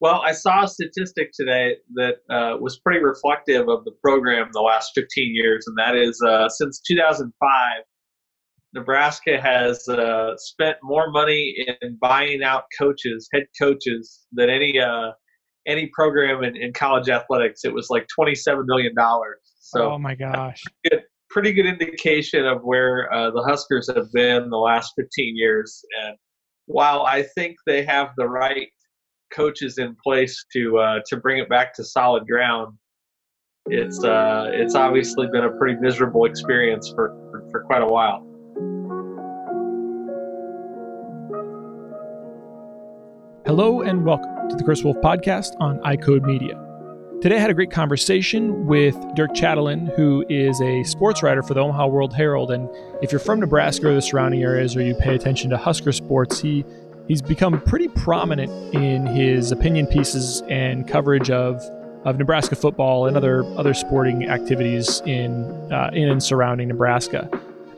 Well, I saw a statistic today that uh, was pretty reflective of the program the last 15 years, and that is uh, since 2005, Nebraska has uh, spent more money in buying out coaches, head coaches, than any uh, any program in, in college athletics. It was like 27 million dollars. So, oh my gosh, good, pretty good indication of where uh, the Huskers have been the last 15 years. And while I think they have the right coaches in place to uh, to bring it back to solid ground, it's uh, it's obviously been a pretty miserable experience for, for, for quite a while. Hello and welcome to the Chris Wolf podcast on iCode Media. Today I had a great conversation with Dirk Chatelain, who is a sports writer for the Omaha World Herald. And if you're from Nebraska or the surrounding areas or you pay attention to Husker sports, he he's become pretty prominent in his opinion pieces and coverage of of Nebraska football and other other sporting activities in uh, in and surrounding Nebraska.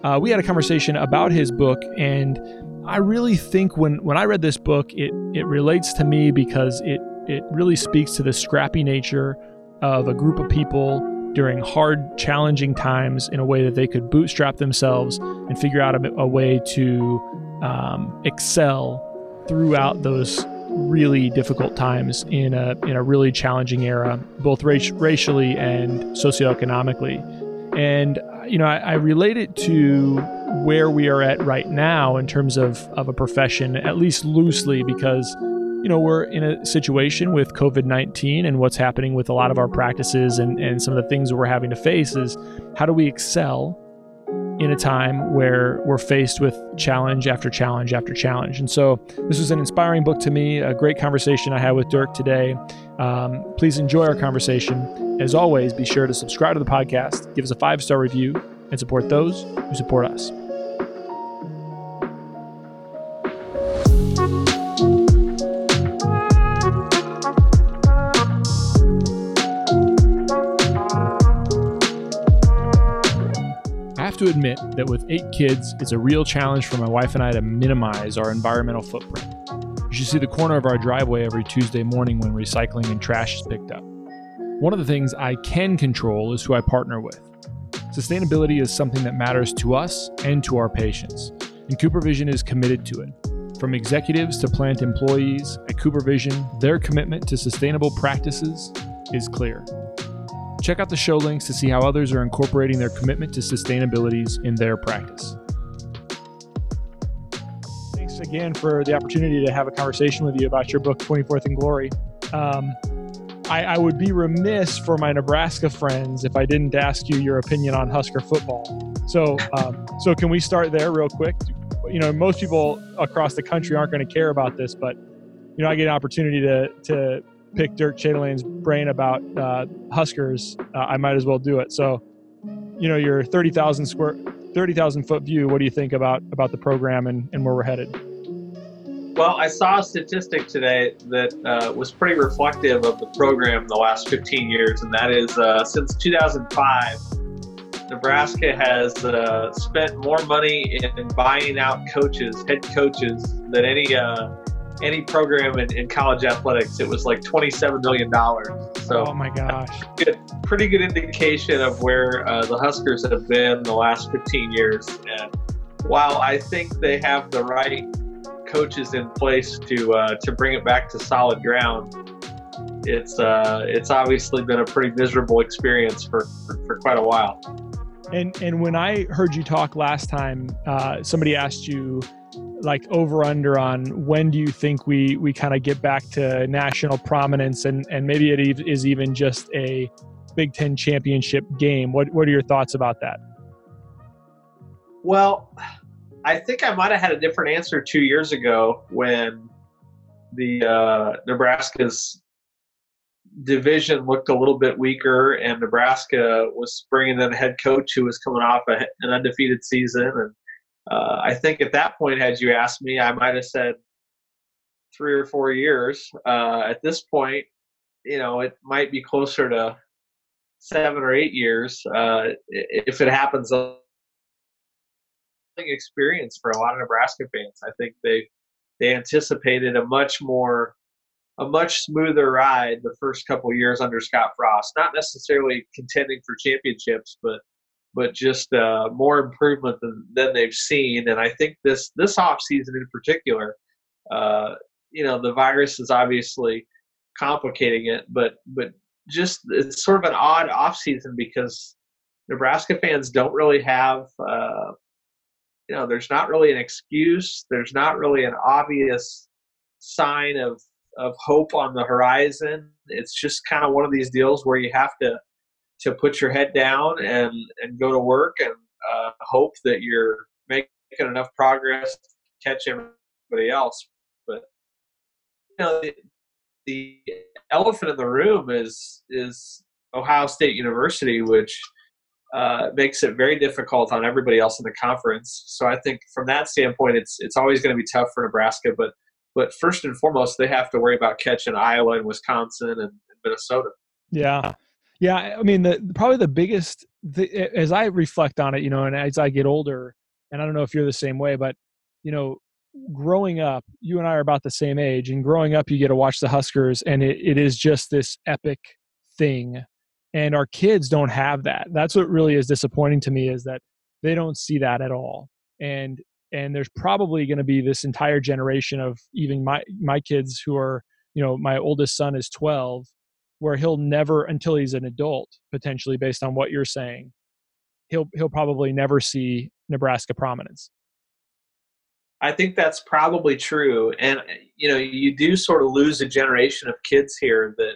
Uh, we had a conversation about his book, and I really think when when I read this book, it it relates to me because it it really speaks to the scrappy nature of a group of people during hard, challenging times in a way that they could bootstrap themselves and figure out a, a way to um, excel throughout those really difficult times in a in a really challenging era, both rac- racially and socioeconomically. And you know, I, I relate it to where we are at right now in terms of of a profession, at least loosely, because you know we're in a situation with COVID nineteen and what's happening with a lot of our practices and and some of the things that we're having to face is how do we excel in a time where we're faced with challenge after challenge after challenge. And so, this was an inspiring book to me, a great conversation I had with Dirk today. Um, please enjoy our conversation. As always, be sure to subscribe to the podcast, give us a five star review, and support those who support us. To admit that with eight kids, it's a real challenge for my wife and I to minimize our environmental footprint. You should see the corner of our driveway every Tuesday morning when recycling and trash is picked up. One of the things I can control is who I partner with. Sustainability is something that matters to us and to our patients, and CooperVision is committed to it. From executives to plant employees at CooperVision, their commitment to sustainable practices is clear. Check out the show links to see how others are incorporating their commitment to sustainabilities in their practice. Thanks again for the opportunity to have a conversation with you about your book, 24th and Glory. Um, I, I, would be remiss for my Nebraska friends if I didn't ask you your opinion on Husker football. So, um, so can we start there real quick? You know, most people across the country aren't going to care about this, but you know, I get an opportunity to to pick Dirk Chatelain's brain about uh, Huskers, uh, I might as well do it. So, you know, your thirty thousand square, thirty thousand foot view. What do you think about about the program and, and where we're headed? Well, I saw a statistic today that uh, was pretty reflective of the program the last 15 years, and that is uh, since 2005, Nebraska has uh, spent more money in buying out coaches, head coaches, than any uh, any program in, in college athletics. It was like $27 million. So, oh my gosh. Good, pretty good indication of where uh, the Huskers have been the last 15 years. And while I think they have the right coaches in place to uh, to bring it back to solid ground, it's uh, it's obviously been a pretty miserable experience for, for, for quite a while. And and when I heard you talk last time, uh, somebody asked you like over under on when do you think we we kind of get back to national prominence and and maybe it is even just a Big Ten championship game. What what are your thoughts about that? Well, I think I might have had a different answer two years ago when the uh, Nebraska's division looked a little bit weaker, and Nebraska was bringing in a head coach who was coming off a, an undefeated season, and uh, I think at that point, had you asked me, I might have said three or four years. Uh, at this point, you know, it might be closer to seven or eight years uh, if it happens. Experience for a lot of Nebraska fans. I think they they anticipated a much more a much smoother ride the first couple years under Scott Frost. Not necessarily contending for championships, but but just uh, more improvement than, than they've seen. And I think this this off season in particular, uh, you know, the virus is obviously complicating it, but but just it's sort of an odd off season because Nebraska fans don't really have. Uh, you know, there's not really an excuse. There's not really an obvious sign of of hope on the horizon. It's just kind of one of these deals where you have to to put your head down and and go to work and uh, hope that you're making enough progress to catch everybody else. But you know, the, the elephant in the room is is Ohio State University, which uh, makes it very difficult on everybody else in the conference. So I think from that standpoint, it's it's always going to be tough for Nebraska. But but first and foremost, they have to worry about catching Iowa and Wisconsin and, and Minnesota. Yeah, yeah. I mean, the probably the biggest the, as I reflect on it, you know, and as I get older, and I don't know if you're the same way, but you know, growing up, you and I are about the same age, and growing up, you get to watch the Huskers, and it, it is just this epic thing. And our kids don't have that. That's what really is disappointing to me is that they don't see that at all. And and there's probably going to be this entire generation of even my my kids who are, you know, my oldest son is 12, where he'll never until he's an adult, potentially based on what you're saying, he'll he'll probably never see Nebraska prominence. I think that's probably true. And, you know, you do sort of lose a generation of kids here that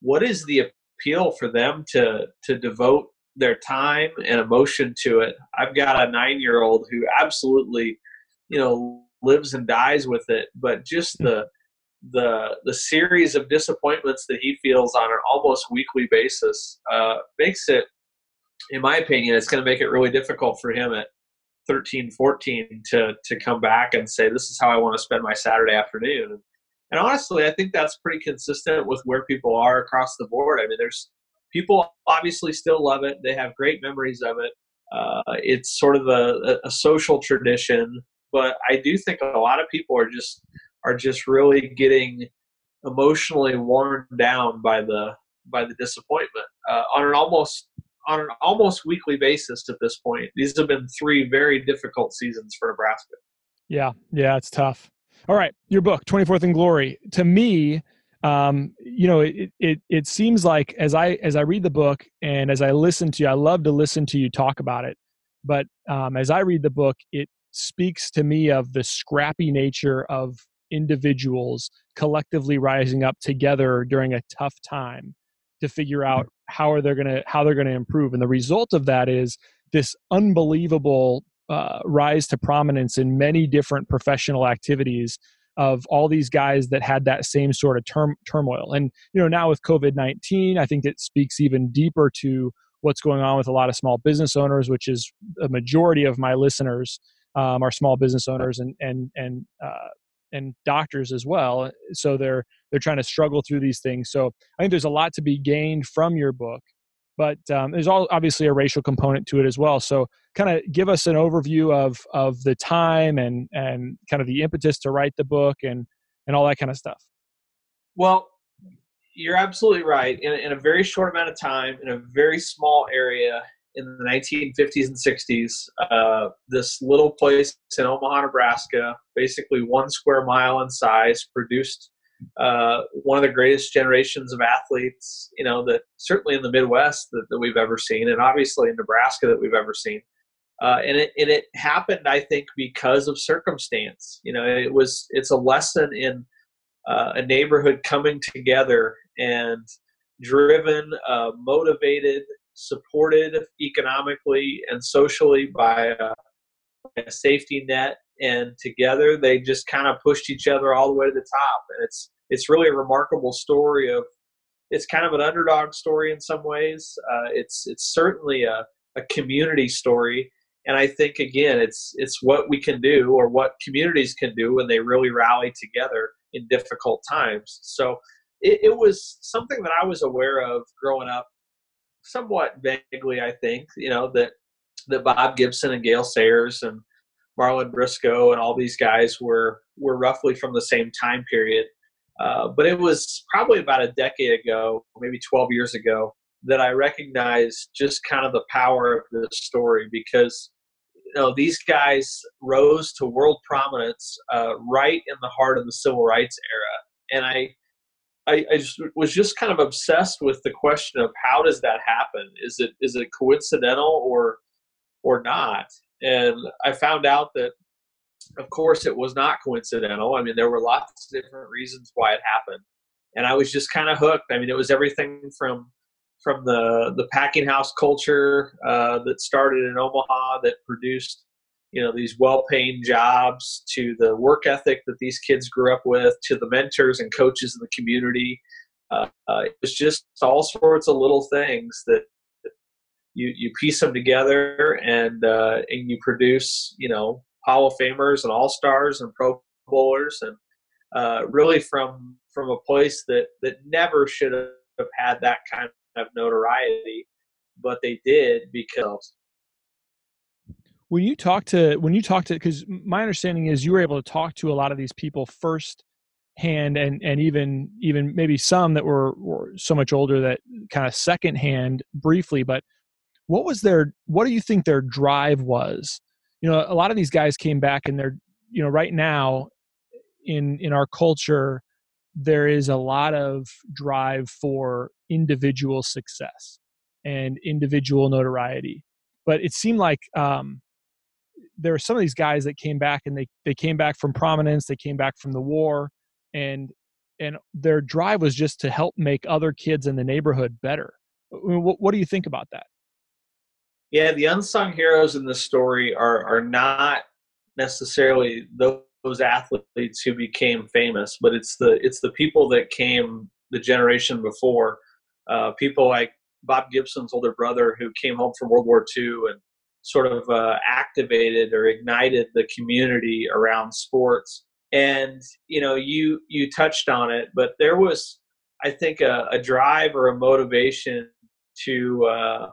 what is the appeal for them to, to devote their time and emotion to it? I've got a nine year old who absolutely, you know, lives and dies with it, but just hmm. the, the, the series of disappointments that he feels on an almost weekly basis uh, makes it, in my opinion, it's going to make it really difficult for him at, 13, 14 to to come back and say this is how I want to spend my Saturday afternoon. And honestly, I think that's pretty consistent with where people are across the board. I mean, there's people obviously still love it; they have great memories of it. Uh, it's sort of a, a social tradition, but I do think a lot of people are just are just really getting emotionally worn down by the by the disappointment uh, on an almost on an almost weekly basis at this point. These have been three very difficult seasons for Nebraska. Yeah, yeah, it's tough. All right, your book, 24th and Glory. To me, um, you know, it, it it seems like as I as I read the book and as I listen to you, I love to listen to you talk about it. But um, as I read the book, it speaks to me of the scrappy nature of individuals collectively rising up together during a tough time to figure out how are they going to how they're going to improve and the result of that is this unbelievable uh, rise to prominence in many different professional activities of all these guys that had that same sort of term, turmoil and you know now with covid-19 i think it speaks even deeper to what's going on with a lot of small business owners which is a majority of my listeners um, are small business owners and and and uh, and doctors as well. So they're they're trying to struggle through these things. So I think there's a lot to be gained from your book, but um, there's all obviously a racial component to it as well. So kind of give us an overview of of the time and and kind of the impetus to write the book and and all that kind of stuff. Well, you're absolutely right. In, in a very short amount of time, in a very small area, in the 1950s and 60s. Uh, this little place in Omaha, Nebraska, basically one square mile in size, produced uh, one of the greatest generations of athletes, you know, that certainly in the Midwest that, that we've ever seen, and obviously in Nebraska that we've ever seen. Uh, and it and it happened, I think, because of circumstance. You know, it was it's a lesson in uh, a neighborhood coming together and driven, uh, motivated, supported economically and socially by a, a safety net and together they just kind of pushed each other all the way to the top. And it's it's really a remarkable story of it's kind of an underdog story in some ways. Uh, it's it's certainly a, a community story. And i think again it's it's what we can do or what communities can do when they really rally together in difficult times. So it, it was something that i was aware of growing up somewhat vaguely, I think, you know, that that Bob Gibson and Gale Sayers and Marlin Briscoe and all these guys were were roughly from the same time period. Uh, but it was probably about a decade ago, maybe 12 years ago, that I recognized just kind of the power of this story because you know these guys rose to world prominence uh, right in the heart of the civil rights era, and I, I, I just was just kind of obsessed with the question of how does that happen? Is it is it coincidental or or not? And I found out that of course, it was not coincidental. I mean, there were lots of different reasons why it happened, and I was just kind of hooked. I mean, it was everything from from the the packing house culture uh, that started in Omaha that produced you know these well-paying jobs to the work ethic that these kids grew up with to the mentors and coaches in the community. Uh, uh, it was just all sorts of little things that you you piece them together and uh, and you produce you know Hall of Famers and All Stars and Pro Bowlers, and uh, really from from a place that that never should have had that kind of notoriety, but they did because. When you talk to when you talk to because my understanding is you were able to talk to a lot of these people first hand and and even even maybe some that were, were so much older that kind of second hand briefly but what was their what do you think their drive was? You know a lot of these guys came back and they're you know right now in in our culture there is a lot of drive for individual success and individual notoriety. But it seemed like um, there were some of these guys that came back and they they came back from prominence they came back from the war and and their drive was just to help make other kids in the neighborhood better what, what do you think about that yeah, the unsung heroes in this story are are not necessarily those athletes who became famous, but it's the it's the people that came the generation before. Uh, people like Bob Gibson's older brother who came home from World War II and sort of uh, activated or ignited the community around sports. And you know, you you touched on it, but there was, I think, a, a drive or a motivation to uh,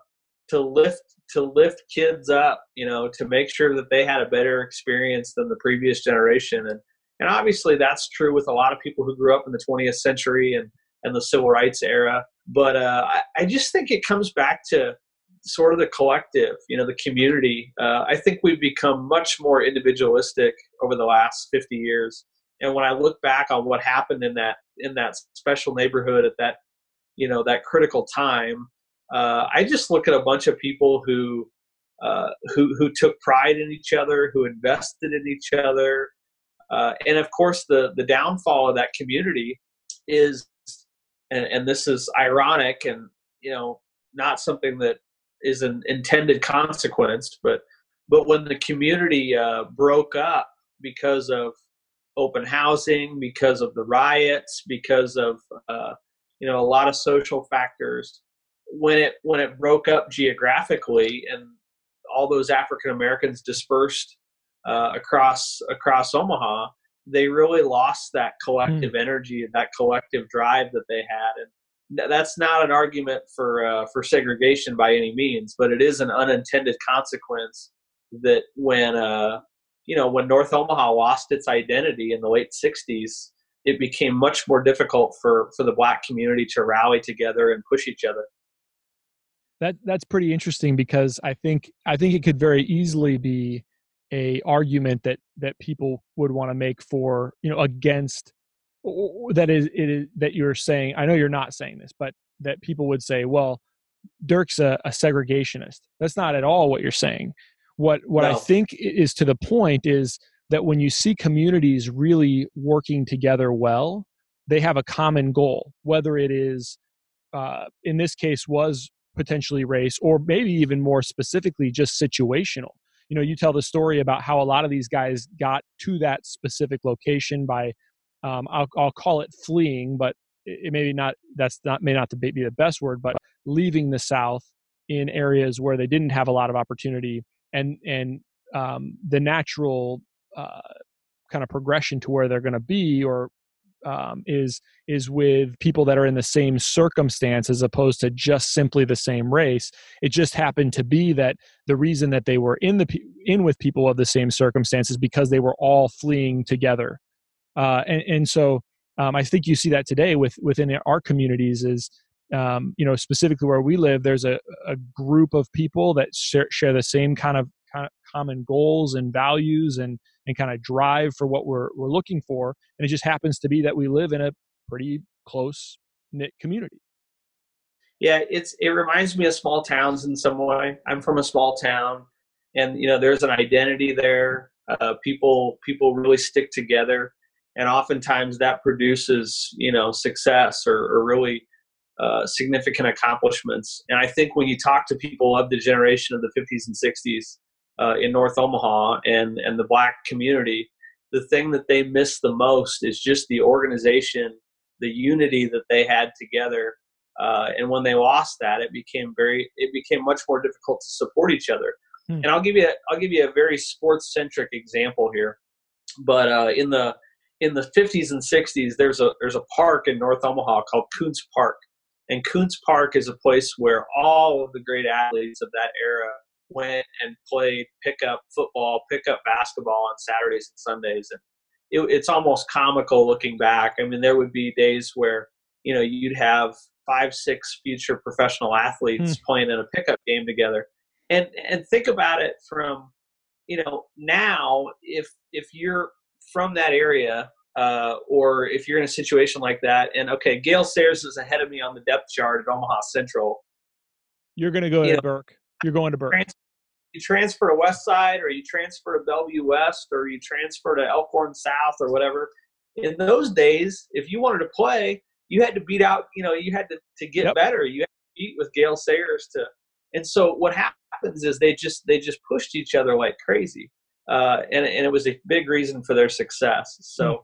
to lift to lift kids up, you know, to make sure that they had a better experience than the previous generation. And and obviously that's true with a lot of people who grew up in the 20th century and, and the civil rights era. But uh, I, I just think it comes back to sort of the collective, you know, the community. Uh, I think we've become much more individualistic over the last 50 years. And when I look back on what happened in that in that special neighborhood at that, you know, that critical time, uh, I just look at a bunch of people who uh, who who took pride in each other, who invested in each other, uh, and of course the the downfall of that community is, and, and this is ironic and you know not something that is an intended consequence, but but when the community uh, broke up because of open housing, because of the riots, because of uh, you know a lot of social factors when it when it broke up geographically and all those African Americans dispersed uh, across across Omaha, they really lost that collective mm. energy and that collective drive that they had. And that's not an argument for uh, for segregation by any means, but it is an unintended consequence that when uh, you know when North Omaha lost its identity in the late '60s, it became much more difficult for for the Black community to rally together and push each other. That that's pretty interesting because I think I think it could very easily be a argument that that people would want to make for you know against that is it is that you're saying I know you're not saying this but that people would say well Dirk's a, a segregationist. That's not at all what you're saying. What what no. I think is to the point is that when you see communities really working together well they have a common goal whether it is uh, in this case was potentially race or maybe even more specifically just situational. You know you tell the story about how a lot of these guys got to that specific location by um, I'll, I'll call it fleeing but it may be not that's not may not be the best word but leaving the south in areas where they didn't have a lot of opportunity and and um, the natural uh, kind of progression to where they're going to be or um, is is with people that are in the same circumstance as opposed to just simply the same race. It just happened to be that the reason that they were in the in with people of the same circumstances because they were all fleeing together, uh, and, and so um, I think you see that today with within our communities is um, you know specifically where we live there's a, a group of people that share, share the same kind of, kind of common goals and values and and kind of drive for what we're we're looking for. And it just happens to be that we live in a pretty close knit community. Yeah it's it reminds me of small towns in some way. I'm from a small town and you know there's an identity there. Uh, people people really stick together and oftentimes that produces you know success or, or really uh, significant accomplishments. And i think when you talk to people of the generation of the 50s and 60s uh, in north omaha and and the black community the thing that they miss the most is just the organization the unity that they had together uh, and when they lost that it became very it became much more difficult to support each other. Hmm. and i'll give you a, i'll give you a very sports centric example here. But uh, in the in the 50s and 60s, there's a there's a park in North Omaha called Kountze Park, and Kountze Park is a place where all of the great athletes of that era went and played pickup football, pickup basketball on Saturdays and Sundays, and it, it's almost comical looking back. I mean, there would be days where you know you'd have five, six future professional athletes hmm. playing in a pickup game together, and and think about it from you know now if if you're from that area, uh, or if you're in a situation like that, and okay, Gale Sayers is ahead of me on the depth chart at Omaha Central. You're going to go to know, Burke. You're going to Burke. Trans- you transfer to West Side, or you transfer to Bellevue West, or you transfer to Elkhorn South, or whatever. In those days, if you wanted to play, you had to beat out. You know, you had to to get yep. better. You had to beat with Gale Sayers to. And so what happens is they just they just pushed each other like crazy uh, and and it was a big reason for their success. So mm.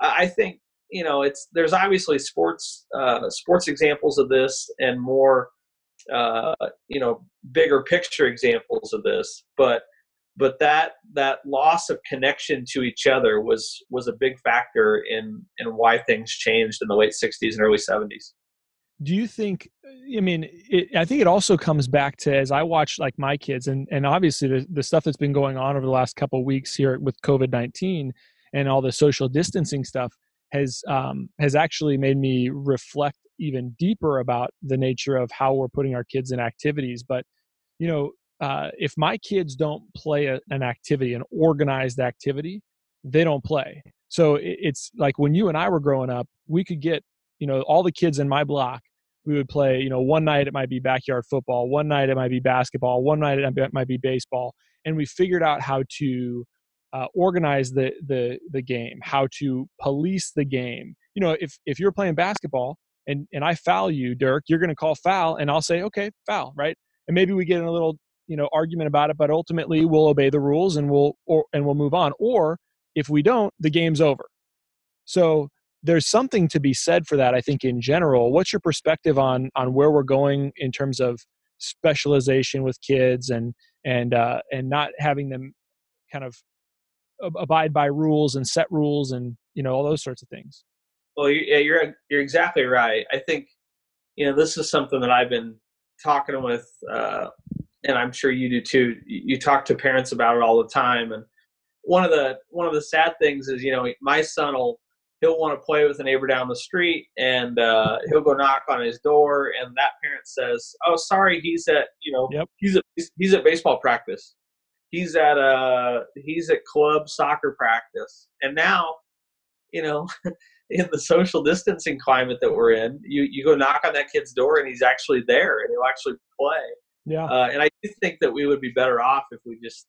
I think you know it's there's obviously sports uh, sports examples of this and more uh, you know bigger picture examples of this, but but that that loss of connection to each other was was a big factor in in why things changed in the late 60s and early 70s do you think i mean it, i think it also comes back to as i watch like my kids and and obviously the, the stuff that's been going on over the last couple weeks here with covid-19 and all the social distancing stuff has um, has actually made me reflect even deeper about the nature of how we're putting our kids in activities. But you know uh, if my kids don't play a, an activity an organized activity they don't play. So it's like when you and i were growing up we could get you know all the kids in my block we would play you know one night it might be backyard football one night it might be basketball one night it might be baseball and we figured out how to uh, organize the the the game how to police the game. You know if if you're playing basketball and and i foul you dirk you're going to call foul and i'll say okay foul right? And maybe we get in a little you know argument about it but ultimately we'll obey the rules and we'll or and we'll move on. Or if we don't the game's over. So there's something to be said for that i think in general. What's your perspective on on where we're going in terms of specialization with kids and and uh, and not having them kind of abide by rules and set rules and you know all those sorts of things? Well yeah you're you're exactly right. I think you know this is something that i've been talking with uh, and i'm sure you do too. You talk to parents about it all the time and one of the one of the sad things is you know my son will he'll want to play with a neighbor down the street and uh, he'll go knock on his door and that parent says oh sorry he's at you know yep. he's at he's at baseball practice. He's at uh he's at club soccer practice. And now you know in the social distancing climate that we're in you you go knock on that kid's door and he's actually there and he'll actually play. Yeah. Uh, and i do think that we would be better off if we just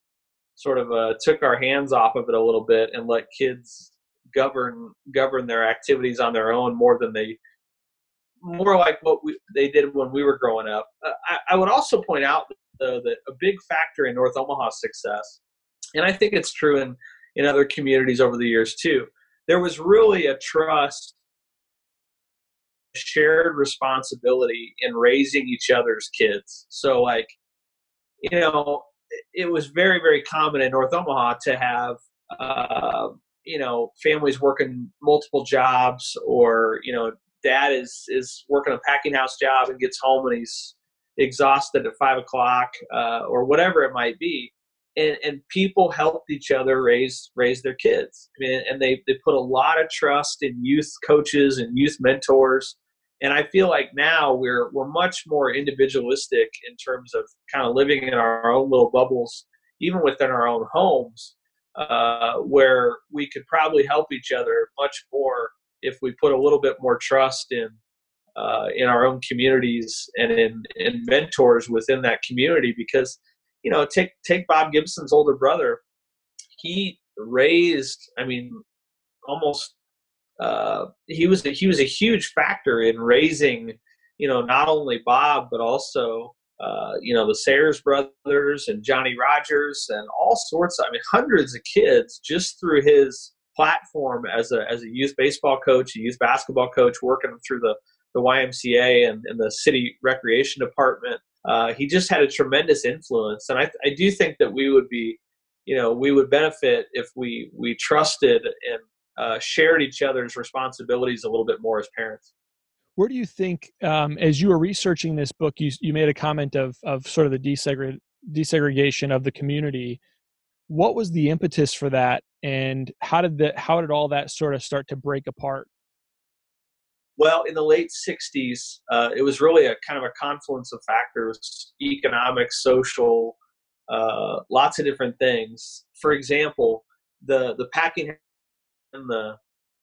sort of uh, took our hands off of it a little bit and let kids govern govern their activities on their own more than they more like what we, they did when we were growing up. Uh, I, I, would also point out though that a big factor in North Omaha's success, and I think it's true in in other communities over the years too. There was really a trust, shared responsibility in raising each other's kids. So like, you know, it was very very common in North Omaha to have. Uh, you know families working multiple jobs or you know dad is is working a packing house job and gets home and he's exhausted at five o'clock uh, or whatever it might be. And, and people helped each other raise raise their kids. I mean, and they, they put a lot of trust in youth coaches and youth mentors. And I feel like now we're we're much more individualistic in terms of kind of living in our own little bubbles, even within our own homes, uh, where we could probably help each other much more if we put a little bit more trust in uh, in our own communities and in, in mentors within that community. Because you know, take take Bob Gibson's older brother, he raised, I mean, almost uh, he was a, he was a huge factor in raising, you know, not only Bob but also uh, you know the Sayers brothers and Johnny Rodgers and all sorts. Of, I mean, hundreds of kids just through his platform as a as a youth baseball coach, a youth basketball coach, working through the the YMCA and, and the city recreation department. Uh, he just had a tremendous influence, and I, I do think that we would be, you know, we would benefit if we we trusted and uh, shared each other's responsibilities a little bit more as parents. Where do you think, um, as you were researching this book, you you made a comment of of sort of the desegre- desegregation of the community. What was the impetus for that, and how did the how did all that sort of start to break apart? Well, in the late '60s, uh, it was really a kind of a confluence of factors: economic, social, uh, lots of different things. For example, the the packing and the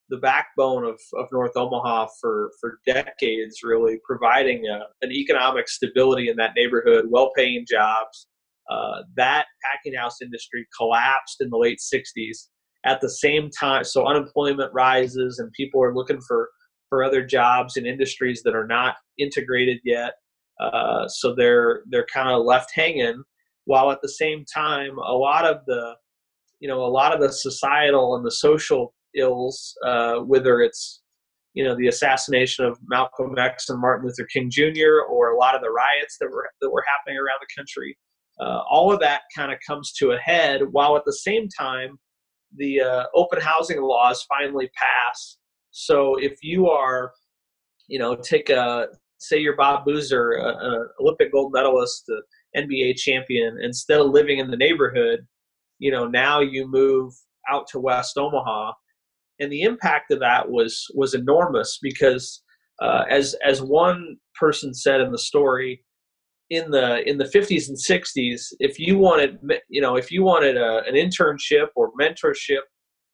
the backbone of, of North Omaha for, for decades, really providing a, an economic stability in that neighborhood, well paying jobs. Uh, that packing house industry collapsed in the late 60s. At the same time, so unemployment rises and people are looking for, for other jobs in industries that are not integrated yet. Uh, so they're they're kind of left hanging. While at the same time, a lot of the you know a lot of the societal and the social ills, uh, whether it's you know the assassination of Malcolm X and Martin Luther King Jr. or a lot of the riots that were that were happening around the country. Uh, all of that kind of comes to a head, while at the same time, the uh, open housing laws finally pass. So if you are, you know, take a say you're Bob Boozer, an Olympic gold medalist, NBA champion, instead of living in the neighborhood, you know, now you move out to West Omaha and the impact of that was was enormous because uh, as as one person said in the story in the in the 50s and 60s if you wanted you know if you wanted a, an internship or mentorship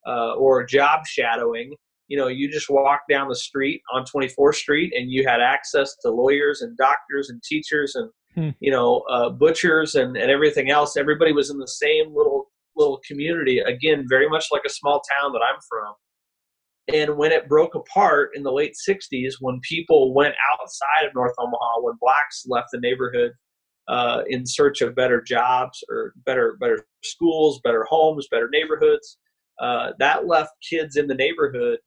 uh, or job shadowing you know you just walked down the street on 24th street and you had access to lawyers and doctors and teachers and hmm. you know uh, butchers and, and everything else. Everybody was in the same little little community. Again very much like a small town that i'm from and when it broke apart in the late 60s, when people went outside of North Omaha, when blacks left the neighborhood uh, in search of better jobs or better better schools, better homes, better neighborhoods, uh, that left kids in the neighborhood,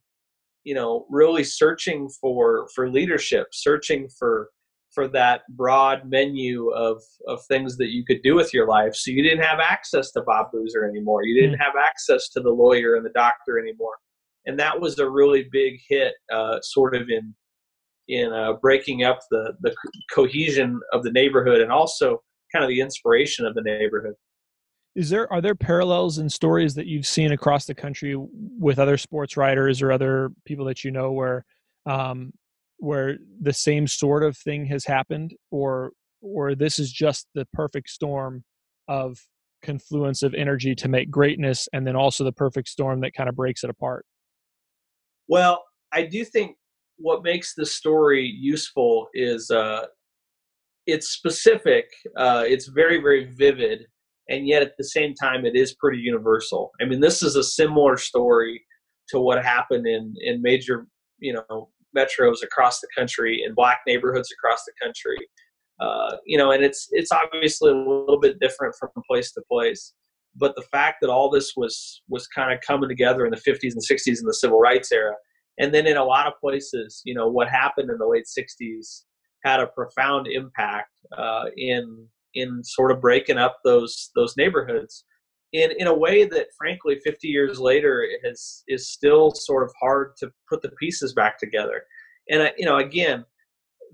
you know, really searching for for leadership, searching for for that broad menu of of things that you could do with your life. So you didn't have access to Bob Boozer anymore. You didn't hmm. have access to the lawyer and the doctor anymore and that was a really big hit, uh, sort of in in uh, breaking up the the cohesion of the neighborhood and also kind of the inspiration of the neighborhood. Is there are there parallels and stories that you've seen across the country with other sports writers or other people that you know where um, where the same sort of thing has happened, or or this is just the perfect storm of confluence of energy to make greatness, and then also the perfect storm that kind of breaks it apart? Well, I do think what makes the story useful is uh, it's specific, uh, it's very, very vivid, and yet at the same time, it is pretty universal. I mean, this is a similar story to what happened in, in major, you know, metros across the country, in black neighborhoods across the country. Uh, you know, and it's it's obviously a little bit different from place to place but the fact that all this was was kind of coming together in the 50s and 60s in the civil rights era and then in a lot of places you know what happened in the late 60s had a profound impact uh, in in sort of breaking up those those neighborhoods in in a way that frankly 50 years later is is still sort of hard to put the pieces back together and I, you know again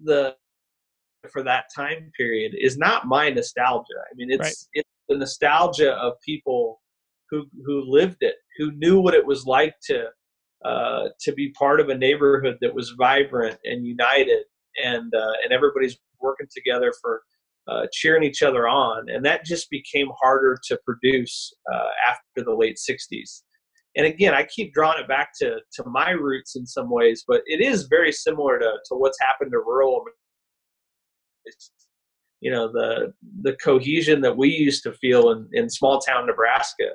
the for that time period is not my nostalgia i mean it's right. it's the nostalgia of people who who lived it, who knew what it was like to uh, to be part of a neighborhood that was vibrant and united, and uh, and everybody's working together for uh, cheering each other on, and that just became harder to produce uh, after the late '60s. And again, I keep drawing it back to to my roots in some ways, but it is very similar to to what's happened to rural. It's, you know the the cohesion that we used to feel in, in small town Nebraska.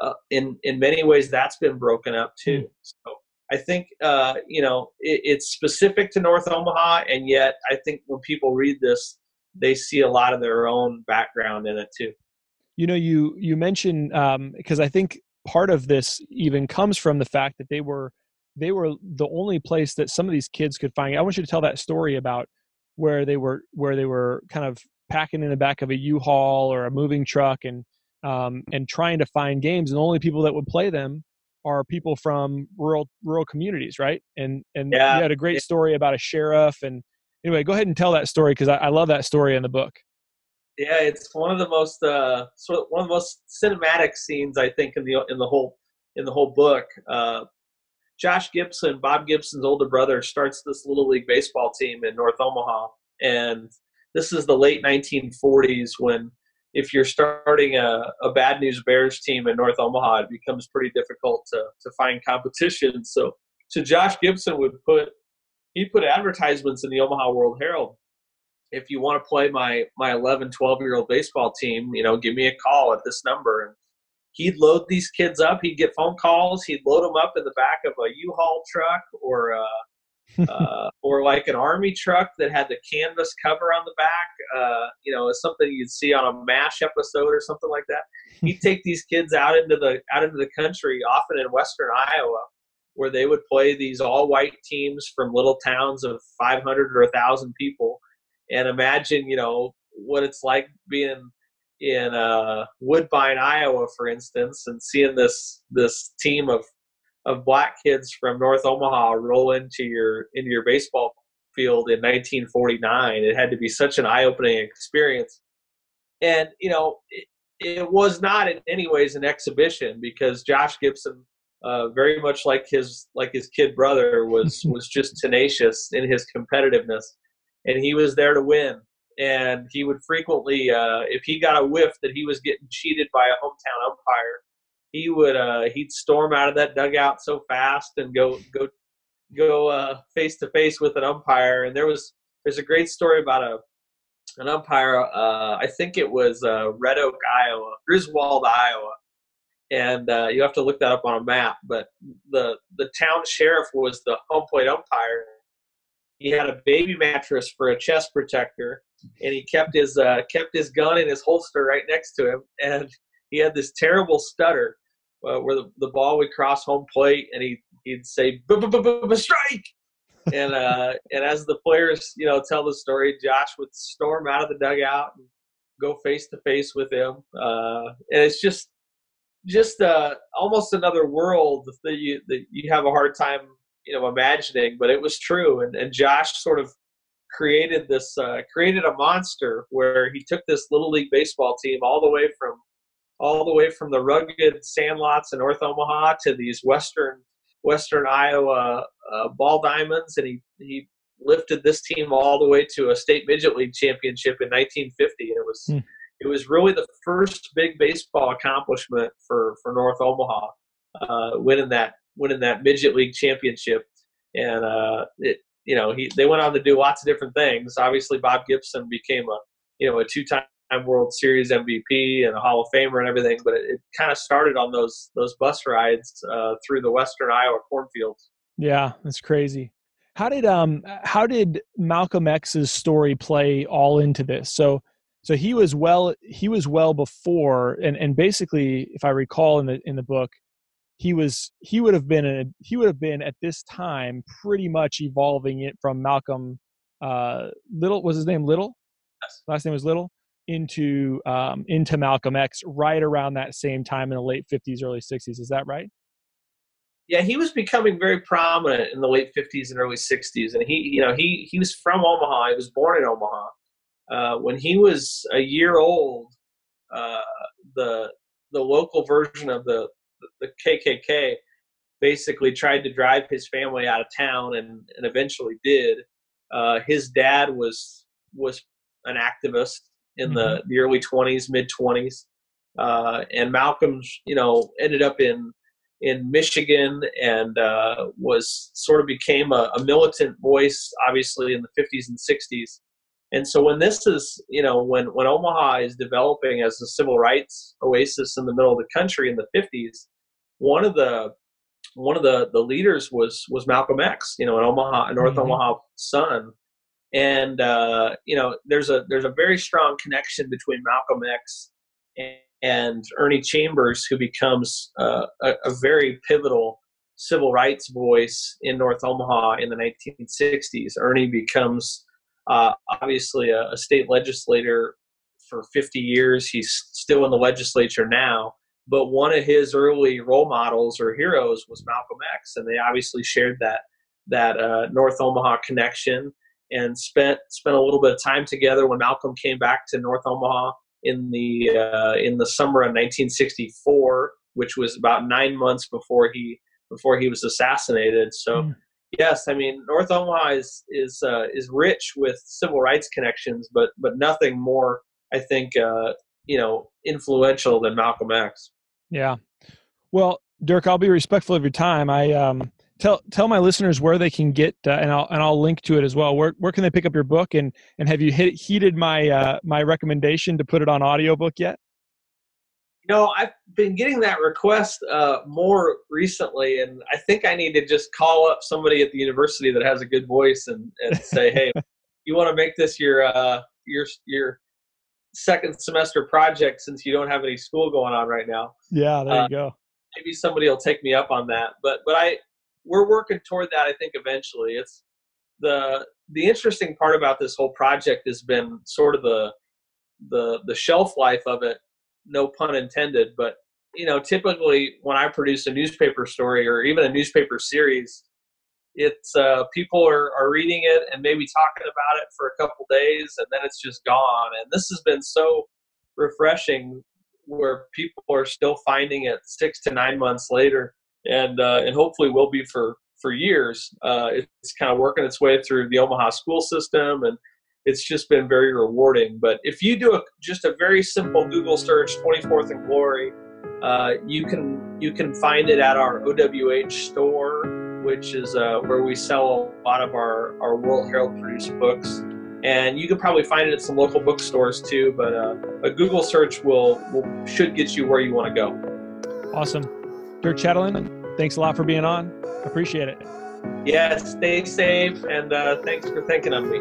Uh, in in many ways, that's been broken up too. Mm. So I think uh, you know it, it's specific to North Omaha, and yet I think when people read this, they see a lot of their own background in it too. You know, you you mentioned because um, I think part of this even comes from the fact that they were they were the only place that some of these kids could find. I want you to tell that story about where they were where they were kind of packing in the back of a U-Haul or a moving truck and um, and trying to find games, and the only people that would play them are people from rural rural communities, right? And and yeah. you had a great story about a sheriff. And anyway, go ahead and tell that story because I, I, love that story in the book. Yeah, it's one of the most uh, one of the most cinematic scenes I think in the in the whole in the whole book. Uh, Josh Gibson, Bob Gibson's older brother, starts this little league baseball team in North Omaha, and this is the late 1940s when if you're starting a, a bad news Bears team in North Omaha, it becomes pretty difficult to, to find competition. So, so Josh Gibson would put he put advertisements in the Omaha World Herald. If you want to play my my 11, 12 year old baseball team, you know, give me a call at this number. And he'd load these kids up. He'd get phone calls. He'd load them up in the back of a U-Haul truck or a, uh, or like an army truck that had the canvas cover on the back. Uh, you know, something you'd see on a Mash episode or something like that. He'd take these kids out into the out into the country, often in western Iowa, where they would play these all-white teams from little towns of 500 or 1,000 people. And imagine, you know, what it's like being in uh, Woodbine, Iowa, for instance, and seeing this this team of of black kids from North Omaha roll into your into your baseball field in 1949. It had to be such an eye-opening experience, and you know it, it was not in any ways an exhibition because Josh Gibson, uh, very much like his like his kid brother, was was just tenacious in his competitiveness, and he was there to win. And he would frequently, uh, if he got a whiff that he was getting cheated by a hometown umpire, he would uh, he'd storm out of that dugout so fast and go go go uh, face to face with an umpire. And there was there's a great story about a an umpire. Uh, I think it was uh, Red Oak, Iowa, Griswold, Iowa, and uh, you have to look that up on a map. But the the town sheriff was the home plate umpire. He had a baby mattress for a chest protector, and he kept his uh, kept his gun in his holster right next to him. And he had this terrible stutter uh, where the, the ball would cross home plate and he he'd say strike and uh, and as the players you know tell the story josh would storm out of the dugout and go face to face with him uh, and it's just just uh, almost another world that you that you have a hard time you know imagining but it was true and, and josh sort of created this uh, created a monster where he took this little league baseball team all the way from all the way from the rugged sandlots in North Omaha to these western western Iowa uh, ball diamonds, and he he lifted this team all the way to a state midget league championship in 1950. And it was hmm. it was really the first big baseball accomplishment for for North Omaha, uh, winning that winning that midget league championship. And uh, it you know he they went on to do lots of different things. Obviously, Bob Gibson became a you know a two time World Series MVP and a Hall of Famer and everything, but it, it kind of started on those those bus rides uh, through the Western Iowa cornfields. Yeah, that's crazy. How did um how did Malcolm X's story play all into this? So so he was well he was well before and and basically if I recall in the in the book he was he would have been a he would have been at this time pretty much evolving it from Malcolm uh Little was his name Little yes. last name was Little into um, into Malcolm X right around that same time in the late 50s, early 60s. Is that right? Yeah, he was becoming very prominent in the late 50s and early 60s, and he, you know, he he was from Omaha. He was born in Omaha. Uh, when he was a year old, uh, the the local version of the the KKK basically tried to drive his family out of town and, and eventually did. Uh, his dad was was an activist in mm-hmm. the, the early 20s, mid 20s, uh, and Malcolm's you know ended up in in Michigan and uh, was sort of became a, a, militant voice, obviously in the 50s and 60s. And so when this is, you know, when when Omaha is developing as a civil rights oasis in the middle of the country in the 50s, one of the one of the the leaders was was Malcolm X, you know, an Omaha, a North mm-hmm. Omaha son. And uh, you know, there's a there's a very strong connection between Malcolm X and, and Ernie Chambers, who becomes uh, a, a, very pivotal civil rights voice in North Omaha in the 1960s. Ernie becomes uh, obviously a, a, state legislator for 50 years. He's still in the legislature now, but one of his early role models or heroes was Malcolm X, and they obviously shared that that uh, North Omaha connection and spent spent a little bit of time together when Malcolm came back to North Omaha in the uh, in the summer of 1964, which was about nine months before he before he was assassinated. So, mm. yes, I mean North Omaha is is uh, is rich with civil rights connections, but but nothing more, I think, uh, you know, influential than Malcolm X. Yeah. Well, Dirk, I'll be respectful of your time. I um, tell tell my listeners where they can get uh, and I'll and I'll link to it as well. Where where can they pick up your book and and have you hit, heeded my uh, my recommendation to put it on audiobook yet? You know, I've been getting that request uh, more recently, and I think I need to just call up somebody at the university that has a good voice and, and say, "Hey, you want to make this your uh, your your second semester project since you don't have any school going on right now?" Yeah, there you uh, go. Maybe somebody will take me up on that. But but I we're working toward that. I think eventually, it's the the interesting part about this whole project has been sort of the the the shelf life of it. No pun intended, but you know, typically when I produce a newspaper story or even a newspaper series, it's uh, people are, are reading it and maybe talking about it for a couple days and then it's just gone. And this has been so refreshing where people are still finding it six to nine months later and uh, and hopefully will be for for years. Uh, it's kind of working its way through the Omaha school system, and it's just been very rewarding. But if you do a, just a very simple Google search, 24th and Glory, uh, you can you can find it at our OWH store, which is uh, where we sell a lot of our our World Herald produced books. And you can probably find it at some local bookstores too, but uh, a Google search will, will should get you where you want to go. Awesome. Dirk Chatelain, thanks a lot for being on. Appreciate it. Yeah, stay safe and uh, thanks for thinking of me.